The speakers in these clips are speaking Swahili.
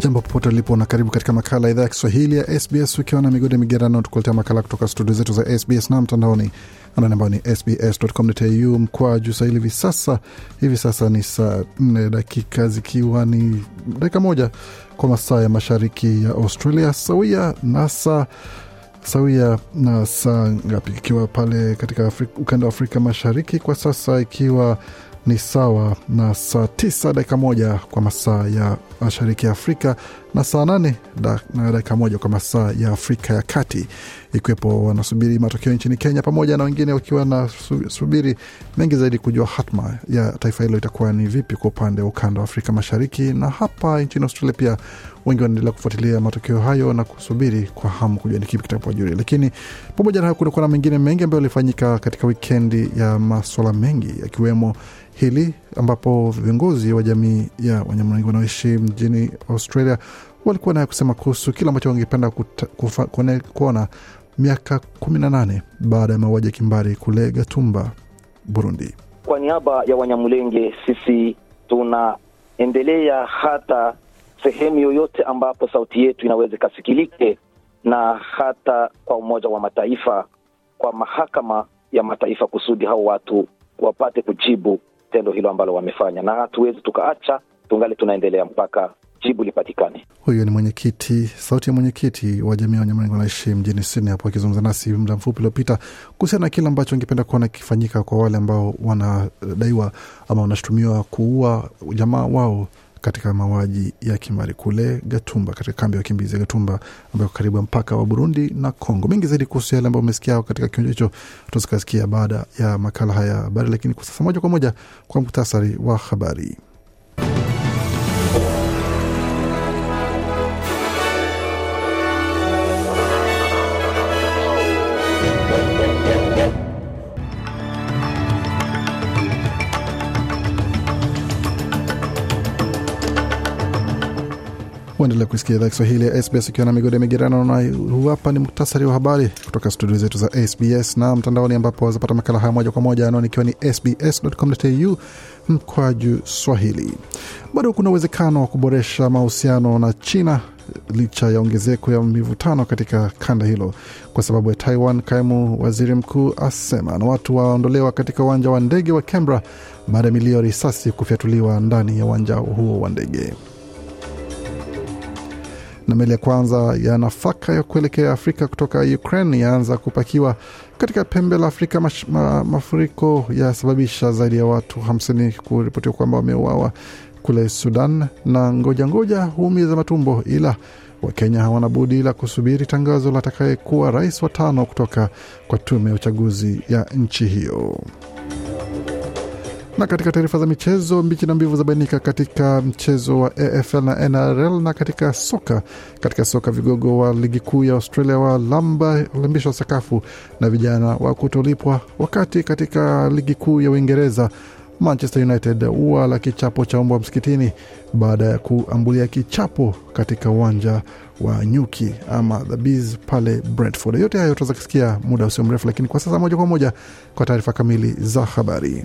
jambo popote ulipo na karibu katika makala ya idhaa ya kiswahili ya sbs ukiwa na migodi migerano tukuletea makala kutoka studio zetu za sbs na mtandaoni. Anani ambao ni sbs.com.au mkwa juu sahili hivi sasa hivi sasa ni saa nne dakika zikiwa ni dakika moja kwa masaa ya mashariki ya australia sawia na saa sawia na saa ngapi ikiwa pale katika ukanda wa afrika mashariki kwa sasa ikiwa ni sawa na saa tisa dakika moja kwa masaa ya mashariki ya Afrika na saa nane da, na dakika moja kwa masaa ya Afrika ya Kati, ikiwepo wanasubiri matokeo nchini Kenya pamoja na wengine wakiwa na subiri mengi zaidi kujua hatma ya taifa hilo itakuwa ni vipi kwa upande wa ukanda wa Afrika Mashariki. Na hapa nchini Australia pia wengi wanaendelea kufuatilia matokeo hayo na kusubiri kwa hamu kujua ni kipi kitapojiri. Lakini pamoja na hayo, kulikuwa na mengine mengi ambayo yalifanyika katika wikendi ya maswala mengi yakiwemo hili ambapo viongozi wa jamii ya wanyamwengi wanaoishi mjini Australia walikuwa naye kusema kuhusu kile ambacho wangependa kuona miaka kumi na nane baada ya mauaji ya kimbari kule Gatumba, Burundi. Kwa niaba ya Wanyamulenge, sisi tunaendelea hata sehemu yoyote ambapo sauti yetu inaweza ikasikilike, na hata kwa Umoja wa Mataifa, kwa mahakama ya mataifa, kusudi hao watu wapate kujibu tendo hilo ambalo wamefanya, na hatuwezi tukaacha, tungali tunaendelea mpaka jibu lipatikane. Huyo ni mwenyekiti, sauti ya mwenyekiti wa jamii ya Wanyamulenge wanaishi mjini Sydney, hapo akizungumza nasi muda mfupi uliopita kuhusiana na kile ambacho angependa kuona kikifanyika kwa wale ambao wanadaiwa ama wanashutumiwa kuua jamaa wao katika mauaji ya kimbari kule Gatumba, katika kambi ya wakimbizi ya Gatumba ambayo karibu ya mpaka wa Burundi na Kongo. Mengi zaidi kuhusu yale ambayo umesikia katika kionjo hicho tutazikasikia baada ya makala haya habari, lakini kwa sasa moja kwa moja kwa muktasari wa habari. Uendelea kusikia idhaa Kiswahili ya SBS ukiwa na migode migerano, na huu hapa ni muktasari wa habari kutoka studio zetu za SBS na mtandaoni, ambapo wazapata makala haya moja kwa moja anaoni ikiwa ni sbs.com.au mkwaju swahili. Bado kuna uwezekano wa kuboresha mahusiano na China licha ya ongezeko ya mivutano katika kanda hilo kwa sababu ya Taiwan. Kaimu waziri mkuu asema na watu waondolewa katika uwanja wa ndege wa Canberra baada ya milio ya risasi kufyatuliwa ndani ya uwanja huo wa ndege na meli ya kwanza ya nafaka ya kuelekea Afrika kutoka Ukraine yaanza kupakiwa katika pembe la Afrika. Mash, ma, mafuriko yasababisha zaidi ya watu hamsini kuripotiwa kwamba wameuawa kule Sudan, na ngoja ngoja huumiza matumbo, ila Wakenya hawana budi ila kusubiri tangazo la atakayekuwa rais wa tano kutoka kwa tume ya uchaguzi ya nchi hiyo. Na katika taarifa za michezo, mbichi na mbivu zabainika katika mchezo wa AFL na NRL. Na katika soka, katika soka vigogo wa ligi kuu ya Australia wa lamba lambishwa sakafu na vijana wa kutolipwa, wakati katika ligi kuu ya Uingereza Manchester United la kichapo cha mbwa msikitini baada ya kuambulia kichapo katika uwanja wa nyuki ama the bees pale Brentford. Yote hayo tutaweza kusikia muda usio mrefu, lakini kwa sasa moja kwa moja kwa taarifa kamili za habari.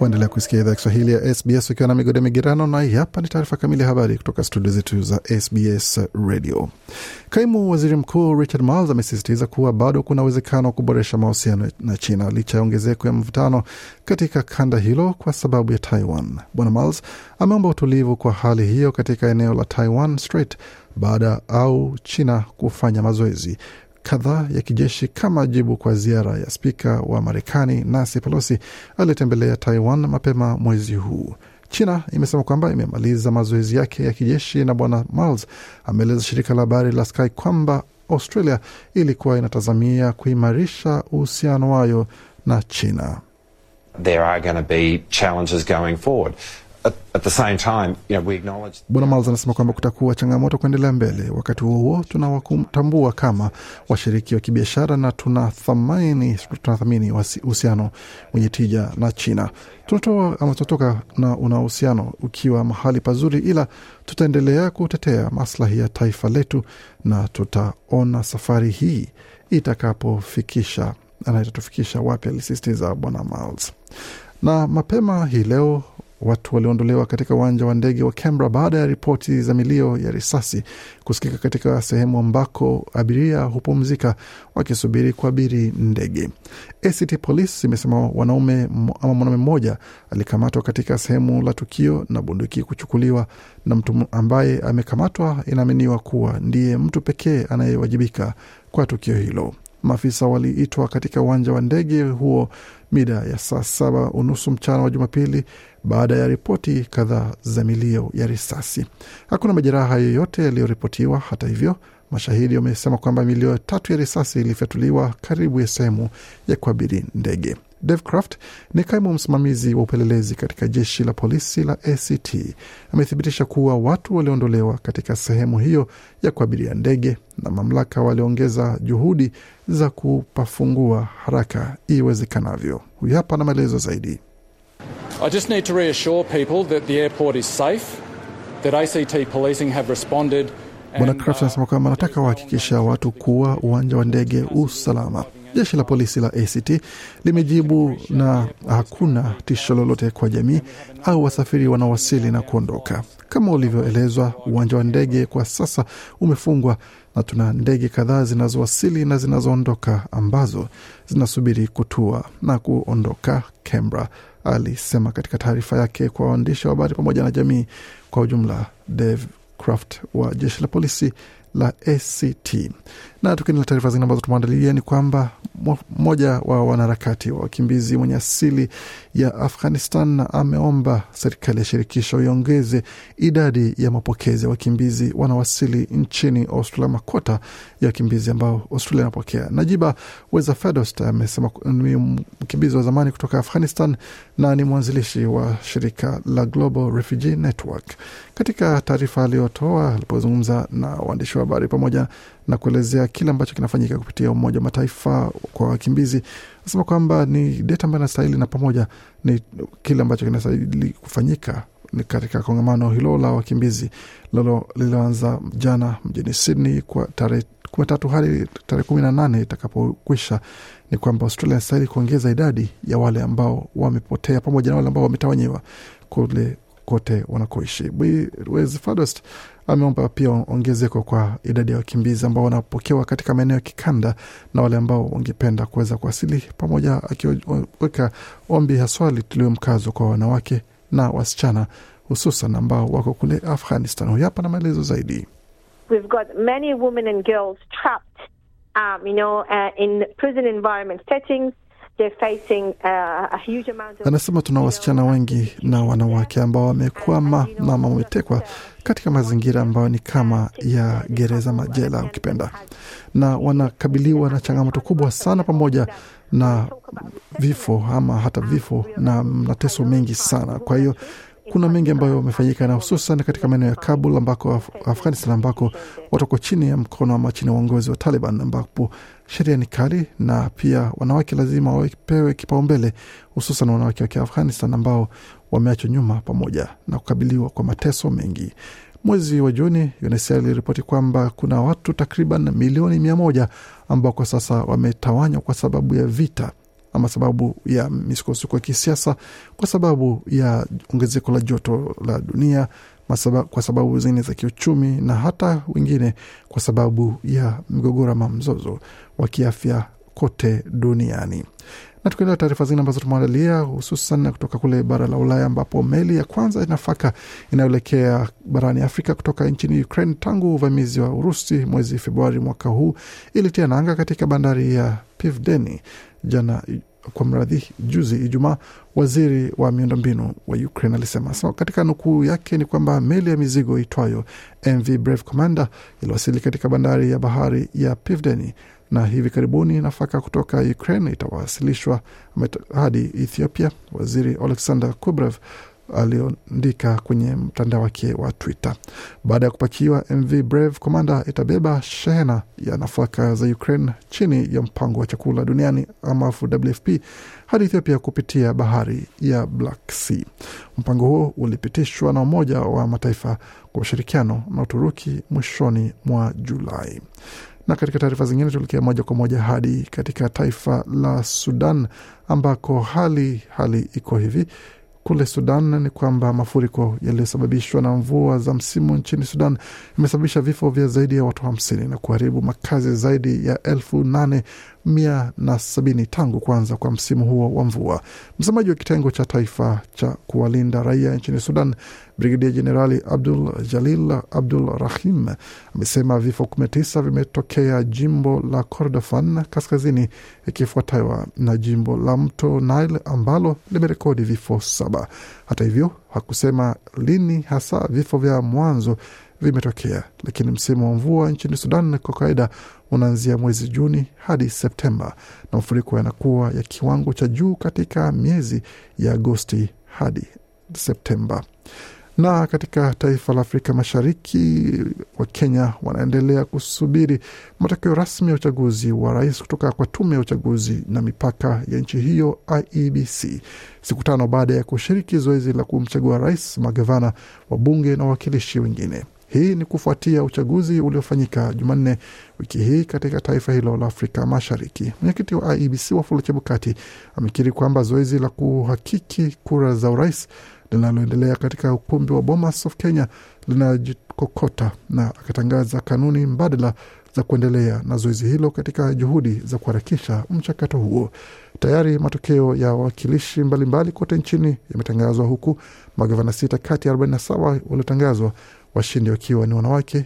Waendelea kusikia idhaa Kiswahili ya SBS ukiwa na migode migerano, na hapa ni taarifa kamili ya habari kutoka studio zetu za SBS Radio. Kaimu waziri mkuu Richard Marles amesisitiza kuwa bado kuna uwezekano wa kuboresha mahusiano na China licha ya ongezeko ya mvutano katika kanda hilo kwa sababu ya Taiwan. Bwana Marles ameomba utulivu kwa hali hiyo katika eneo la Taiwan Strait baada au China kufanya mazoezi kadhaa ya kijeshi kama jibu kwa ziara ya spika wa Marekani Nancy Pelosi aliyetembelea Taiwan mapema mwezi huu. China imesema kwamba imemaliza mazoezi yake ya kijeshi na bwana Miles ameeleza shirika la habari la Sky kwamba Australia ilikuwa inatazamia kuimarisha uhusiano wayo na China. There are going to be challenges going forward. At, at the same time, you know, we acknowledge Bwana Miles anasema kwamba kutakuwa changamoto kuendelea mbele. Wakati huo huo, tunawatambua kama washiriki wa kibiashara na tunathamini tunathamini uhusiano wenye tija na China. Tunatoa ama tunatoka na una uhusiano ukiwa mahali pazuri, ila tutaendelea kutetea maslahi ya taifa letu na tutaona safari hii itakapofikisha na itatufikisha wapi, alisisitiza Bwana Miles. Na mapema hii leo watu waliondolewa katika uwanja wa ndege wa Canberra baada ya ripoti za milio ya risasi kusikika katika sehemu ambako abiria hupumzika wakisubiri kuabiri ndege. ACT Police imesema wanaume ama mwanaume mmoja alikamatwa katika sehemu la tukio na bunduki kuchukuliwa na mtu ambaye amekamatwa inaaminiwa kuwa ndiye mtu pekee anayewajibika kwa tukio hilo. Maafisa waliitwa katika uwanja wa ndege huo mida ya saa saba unusu mchana wa Jumapili baada ya ripoti kadhaa za milio ya risasi. Hakuna majeraha yoyote yaliyoripotiwa. Hata hivyo, mashahidi wamesema kwamba milio tatu ya risasi ilifyatuliwa karibu ya sehemu ya kuabiri ndege. Dave Craft ni kaimu msimamizi wa upelelezi katika jeshi la polisi la ACT. Amethibitisha kuwa watu waliondolewa katika sehemu hiyo ya kuabiria ndege na mamlaka waliongeza juhudi za kupafungua haraka iwezekanavyo. Huyu hapa na maelezo zaidi. I just need to reassure people that the airport is safe, that ACT policing have responded. Bwana uh, anasema kwamba anataka wahakikisha watu kuwa uwanja wa ndege usalama. Jeshi la polisi la ACT limejibu na hakuna tisho lolote kwa jamii au wasafiri wanaowasili na kuondoka. Kama ulivyoelezwa, uwanja wa ndege kwa sasa umefungwa na tuna ndege kadhaa zinazowasili na zinazoondoka ambazo zinasubiri kutua na kuondoka Canberra, alisema katika taarifa yake kwa waandishi wa habari pamoja na jamii kwa ujumla. Dave Craft wa jeshi la polisi la ACT. Na tukiendelea taarifa zingine ambazo tumeandalia ni kwamba mmoja wa wanaharakati wa wakimbizi mwenye asili ya Afghanistan ameomba serikali ya shirikisho iongeze idadi ya mapokezi ya wakimbizi wanawasili nchini Australia, makota ya wakimbizi ambao Australia inapokea. Najiba Weza Fedost amesema ni mkimbizi wa zamani kutoka Afghanistan na ni mwanzilishi wa shirika la Global Refugee Network. Katika taarifa aliyotoa alipozungumza na waandishi wa habari pamoja na kuelezea kile ambacho kinafanyika kupitia Umoja wa Mataifa kwa wakimbizi, anasema kwamba ni deta ambayo inastahili na pamoja ni kile ambacho kinastahili kufanyika katika kongamano hilo la wakimbizi lilo- lililoanza jana mjini Sydney kwa tarehe kumi na tatu hadi tarehe kumi na nane itakapokwisha. Ni kwamba Australia inastahili kuongeza idadi ya wale ambao wamepotea pamoja na wale ambao wametawanyiwa kule kote wanakoishi. Bi Fadost ameomba pia ongezeko kwa idadi ya wakimbizi ambao wanapokewa katika maeneo ya kikanda na wale ambao wangependa kuweza kuwasili, pamoja akiweka ombi haswa litiliwe mkazo kwa wanawake na wasichana hususan ambao wako kule Afghanistan. Huyu hapa na maelezo zaidi. We've got many women and girls trapped, um, you know, uh, in prison environment settings. They're facing uh, a huge amount of. Anasema tuna wasichana wengi na wanawake ambao wamekwama na wametekwa katika mazingira ambayo ni kama ya gereza majela ukipenda, na wanakabiliwa na changamoto kubwa sana, pamoja na vifo ama hata vifo na mateso mengi sana. Kwa hiyo kuna mengi ambayo wamefanyika na hususan katika maeneo ya Kabul ambako Af Afghanistan ambako watoko chini ya mkono ama chini ya uongozi wa Taliban ambapo sheria ni kali na pia wanawake lazima wapewe kipaumbele, hususan wanawake wa Kiafghanistan ambao wameachwa nyuma pamoja na kukabiliwa kwa mateso mengi. Mwezi wa Juni, UNHCR iliripoti kwamba kuna watu takriban milioni mia moja ambao kwa sasa wametawanywa kwa sababu ya vita ama sababu ya misukosuko ya kisiasa, kwa sababu ya ongezeko la joto la dunia, masaba, kwa sababu zingine za kiuchumi na hata wengine kwa sababu ya mgogoro ama mzozo wa kiafya kote duniani. Na tukiendelea taarifa zingine ambazo tumeandalia hususan kutoka kule bara la Ulaya ambapo meli ya kwanza ya nafaka inayoelekea barani Afrika kutoka nchini Ukraine tangu uvamizi wa Urusi mwezi Februari mwaka huu ilitia nanga katika bandari ya Pivdeni jana kwa mradhi juzi Ijumaa, waziri wa miundombinu wa Ukraine alisema. So, katika nukuu yake ni kwamba meli ya mizigo itwayo MV Brave Commander iliwasili katika bandari ya bahari ya Pivdeni na hivi karibuni nafaka kutoka Ukraine itawasilishwa hadi Ethiopia, waziri Alexander Kubrev aliandika kwenye mtandao wake wa Twitter. Baada ya kupakiwa, MV Brave Commander itabeba shehena ya nafaka za Ukraine chini ya mpango wa chakula duniani ama WFP hadi Ethiopia kupitia bahari ya Black Sea. Mpango huo ulipitishwa na Umoja wa Mataifa kwa ushirikiano na Uturuki mwishoni mwa Julai. Na katika taarifa zingine tuelekea moja kwa moja hadi katika taifa la Sudan ambako hali hali iko hivi kule Sudan ni kwamba mafuriko yaliyosababishwa na mvua za msimu nchini Sudan imesababisha vifo vya zaidi ya watu hamsini na kuharibu makazi zaidi ya elfu nane mia na sabini tangu kuanza kwa msimu huo wa mvua. Msemaji wa kitengo cha taifa cha kuwalinda raia nchini Sudan, Brigedia Jenerali Abdul Jalil Abdul Rahim amesema vifo kumi na tisa vimetokea jimbo la Kordofan kaskazini, ikifuatiwa na jimbo la mto Nile ambalo limerekodi vifo saba. Hata hivyo hakusema lini hasa vifo vya mwanzo vimetokea, lakini msimu wa mvua nchini Sudan kwa kawaida unaanzia mwezi Juni hadi Septemba na mafuriko yanakuwa ya kiwango cha juu katika miezi ya Agosti hadi Septemba. Na katika taifa la Afrika Mashariki, wa Kenya wanaendelea kusubiri matokeo rasmi ya uchaguzi wa rais kutoka kwa tume ya uchaguzi na mipaka ya nchi hiyo IEBC, siku tano baada ya kushiriki zoezi la kumchagua rais, magavana, wabunge na wawakilishi wengine. Hii ni kufuatia uchaguzi uliofanyika Jumanne wiki hii katika taifa hilo la Afrika Mashariki. Mwenyekiti wa IEBC Wafula Chebukati amekiri kwamba zoezi la kuhakiki kura za urais linaloendelea katika ukumbi wa Bomas of Kenya linajikokota na akatangaza kanuni mbadala za kuendelea na zoezi hilo katika juhudi za kuharakisha mchakato huo. Tayari matokeo ya wawakilishi mbalimbali kote nchini yametangazwa huku magavana sita kati ya 47 waliotangazwa washindi wakiwa ni wanawake,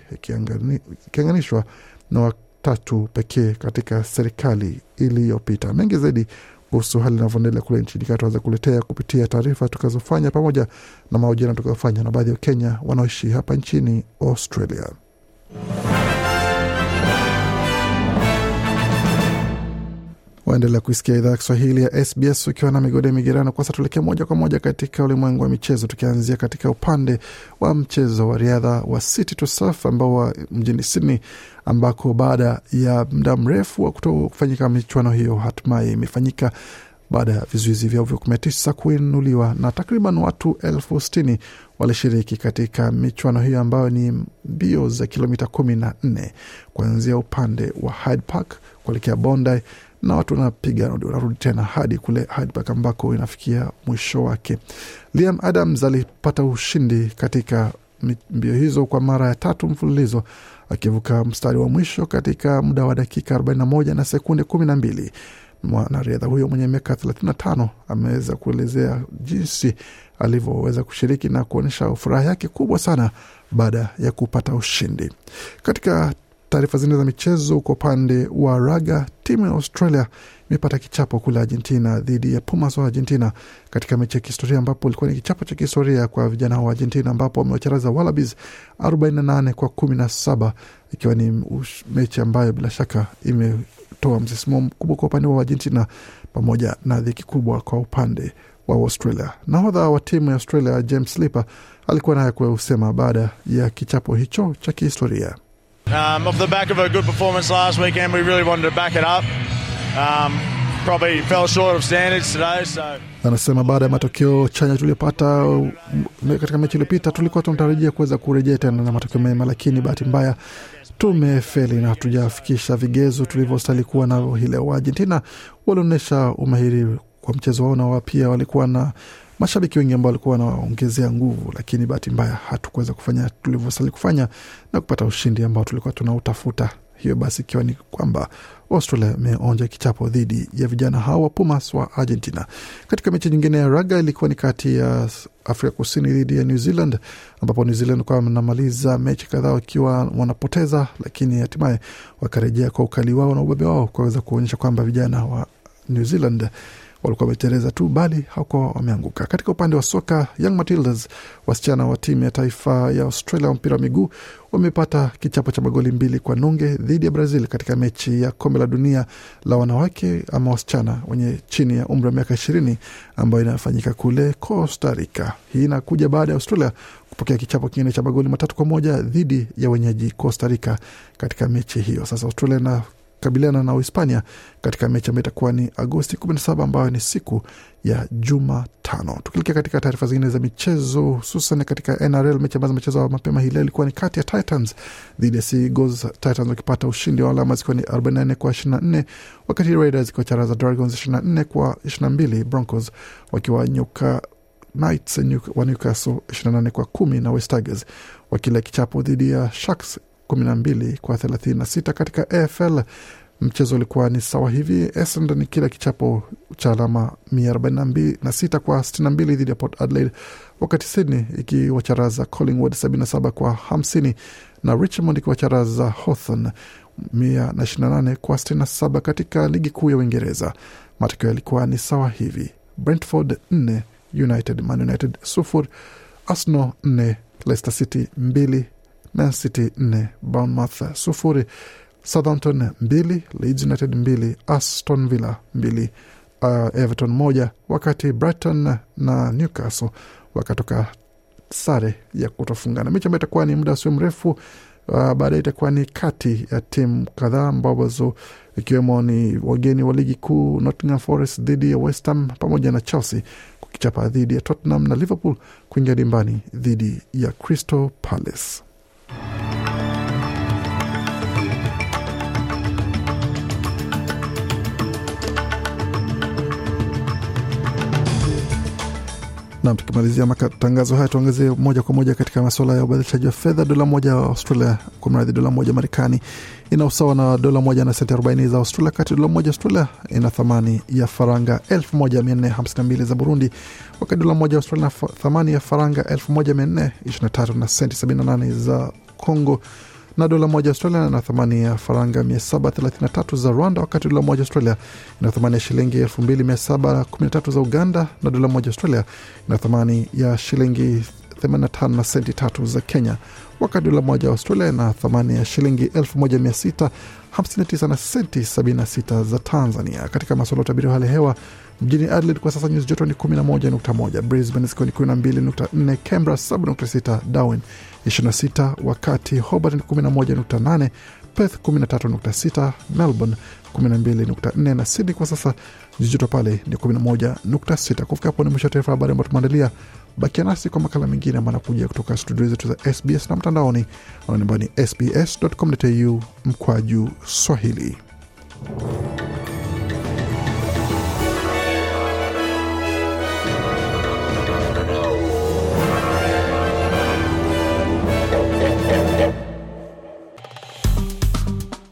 ikianganishwa na watatu pekee katika serikali iliyopita. Mengi zaidi kuhusu hali inavyoendelea kule nchini kati waweza kuletea kupitia taarifa tukazofanya pamoja na mahojiano tukazofanya na baadhi ya Wakenya wanaoishi hapa nchini Australia. Waendelea kuisikia idhaa ya Kiswahili ya SBS ukiwa na migode migerano. Kwanza tuelekee moja kwa moja katika ulimwengu wa michezo, tukianzia katika upande wa mchezo wa riadha wa City to Surf ambao wa mjini Sydney, ambako baada ya muda mrefu wa kuto kufanyika michuano hiyo hatimaye imefanyika baada ya vizuizi vyao vya kumi na tisa kuinuliwa na takriban watu elfu sitini walishiriki katika michuano hiyo ambayo ni mbio za kilomita kumi na nne kuanzia upande wa Hyde Park kuelekea Bondi na watu wanapiga wanarudi tena hadi kule hadi mpaka ambako inafikia mwisho wake. Liam Adams alipata ushindi katika mbio hizo kwa mara ya tatu mfululizo akivuka mstari wa mwisho katika muda wa dakika 41 na sekunde 12. Mwanariadha huyo mwenye miaka 35 ameweza kuelezea jinsi alivyoweza kushiriki na kuonyesha furaha yake kubwa sana baada ya kupata ushindi. Katika taarifa zingine za michezo, kwa upande wa raga, timu ya Australia imepata kichapo kule Argentina dhidi ya Pumas wa Argentina katika mechi ya kihistoria, ambapo ilikuwa ni kichapo cha kihistoria kwa vijana wa Argentina, ambapo wamewacharaza Wallabies 48 kwa 17, ikiwa ni mechi ambayo bila shaka imetoa msisimua mkubwa kwa upande wa Argentina pamoja na dhiki kubwa kwa upande wa Australia. Nahodha wa timu ya Australia James Slipper alikuwa naye kusema baada ya kichapo hicho cha kihistoria. Um, off the back of a good performance last weekend, we really wanted to back it up. Um, probably fell short of standards today, so Anasema baada ya matokeo chanya tuliopata katika mechi iliyopita, tulikuwa tunatarajia kuweza kurejea tena na matokeo mema, lakini bahati mbaya tumefeli na hatujafikisha vigezo tulivyostahili kuwa navyo hii leo. Argentina walionyesha umahiri kwa mchezo wao, na pia walikuwa na mashabiki wengi ambao walikuwa wanaongezea nguvu, lakini bahati mbaya hatukuweza kufanya tulivyostahili kufanya na kupata ushindi ambao tulikuwa tunautafuta hiyo basi ikiwa ni kwamba Australia imeonja kichapo dhidi ya vijana hao wa Pumas wa Argentina. Katika mechi nyingine ya raga ilikuwa ni kati ya Afrika Kusini dhidi ya New Zealand, ambapo New Zealand kwa wanamaliza mechi kadhaa wakiwa wanapoteza, lakini hatimaye wakarejea kwa ukali wao na ubabe wao kuweza kuonyesha kwamba vijana wa New Zealand walikuwa wametereza tu bali hawakuwa wameanguka. Katika upande wa soka, Young Matildas, wasichana wa timu ya taifa ya Australia wa mpira wa miguu wamepata kichapo cha magoli mbili kwa nunge dhidi ya Brazil katika mechi ya kombe la dunia la wanawake ama wasichana wenye chini ya umri wa miaka ishirini ambayo inafanyika kule Costa. Hii inakuja baada ya Australia kupokea kichapo kingine cha magoli matatu kwa moja dhidi ya wenyeji Costa katika mechi hiyo. Sasa Australia na kabiliana na Uhispania katika mechi ambayo itakuwa ni Agosti 17 ambayo ni siku ya Jumatano. Tukielekea katika taarifa zingine za michezo, hususan katika NRL, mechi ambazo zimechezwa mapema hii leo ilikuwa ni kati ya Titans dhidi ya Seagulls, Titans wakipata ushindi wa alama zikiwa ni 44 kwa 24, wakati Raiders ikiwacharaza Dragons 24 kwa 22, Broncos wakiwanyuka Knights wa Newcastle 28 kwa 10 na West Tigers wakila kichapo dhidi ya Sharks 12 kwa 36. Katika AFL mchezo ulikuwa ni sawa hivi. Essendon kila kichapo cha alama 146 kwa 62 dhidi ya Port Adelaide, wakati Sydney ikiwacharaza Collingwood 77 kwa 50 na Richmond ikiwacharaza Hawthorn 128 kwa 67. Katika ligi kuu ya Uingereza matokeo yalikuwa ni sawa hivi: Brentford 4 United, Man United 0, Arsenal 4 Leicester City 2 Man City 4 Bournemouth sufuri, Southampton mbili, Leeds United mbili, Aston Villa mbili, uh, Everton moja, wakati Brighton na Newcastle wakatoka sare ya kutofungana. Mechi ambayo itakuwa ni muda usio mrefu uh, baadaye itakuwa ni kati ya timu kadhaa ambazo ikiwemo ni wageni wa ligi kuu Nottingham Forest dhidi ya West Ham pamoja na Chelsea kukichapa dhidi ya Tottenham na Liverpool kuingia dimbani dhidi ya Crystal Palace. Nam, tukimalizia matangazo haya tuangazie moja kwa moja katika masuala ya ubadilishaji wa fedha. Dola moja wa Australia, kwa mradhi, dola moja Marekani ina usawa na dola moja na senti 40 za Australia, kati dola moja Australia ina thamani ya faranga 1452 za Burundi, wakati dola moja Australia na thamani ya faranga 1423 na senti 78 za Congo na dola moja Australia na thamani ya faranga 733 za Rwanda, wakati dola moja Australia ina thamani ya shilingi 2713 za Uganda, na dola moja Australia ina thamani ya shilingi 85 na senti tatu za Kenya, wakati dola moja Australia ina thamani ya shilingi 1659 na senti 76 za Tanzania. Katika masuala ya utabiri wa hali hewa mjini Adelaide kwa sasa nyuzi joto ni 11.1, Brisbane zikiwa ni 12.4, Canberra 7.6, Darwin 26, wakati Hobart ni 11.8, Perth 13.6, Melbourne 12.4 na Sydney kwa sasa jijoto joto pale ni 11.6. Kufika hapo ni mwisho wa taarifa habari ambayo tumeandalia. Bakia nasi kwa makala mengine ambayo anakuja kutoka studio zetu za SBS na mtandaoni anaonamba ni sbs.com.au mkwaju Swahili.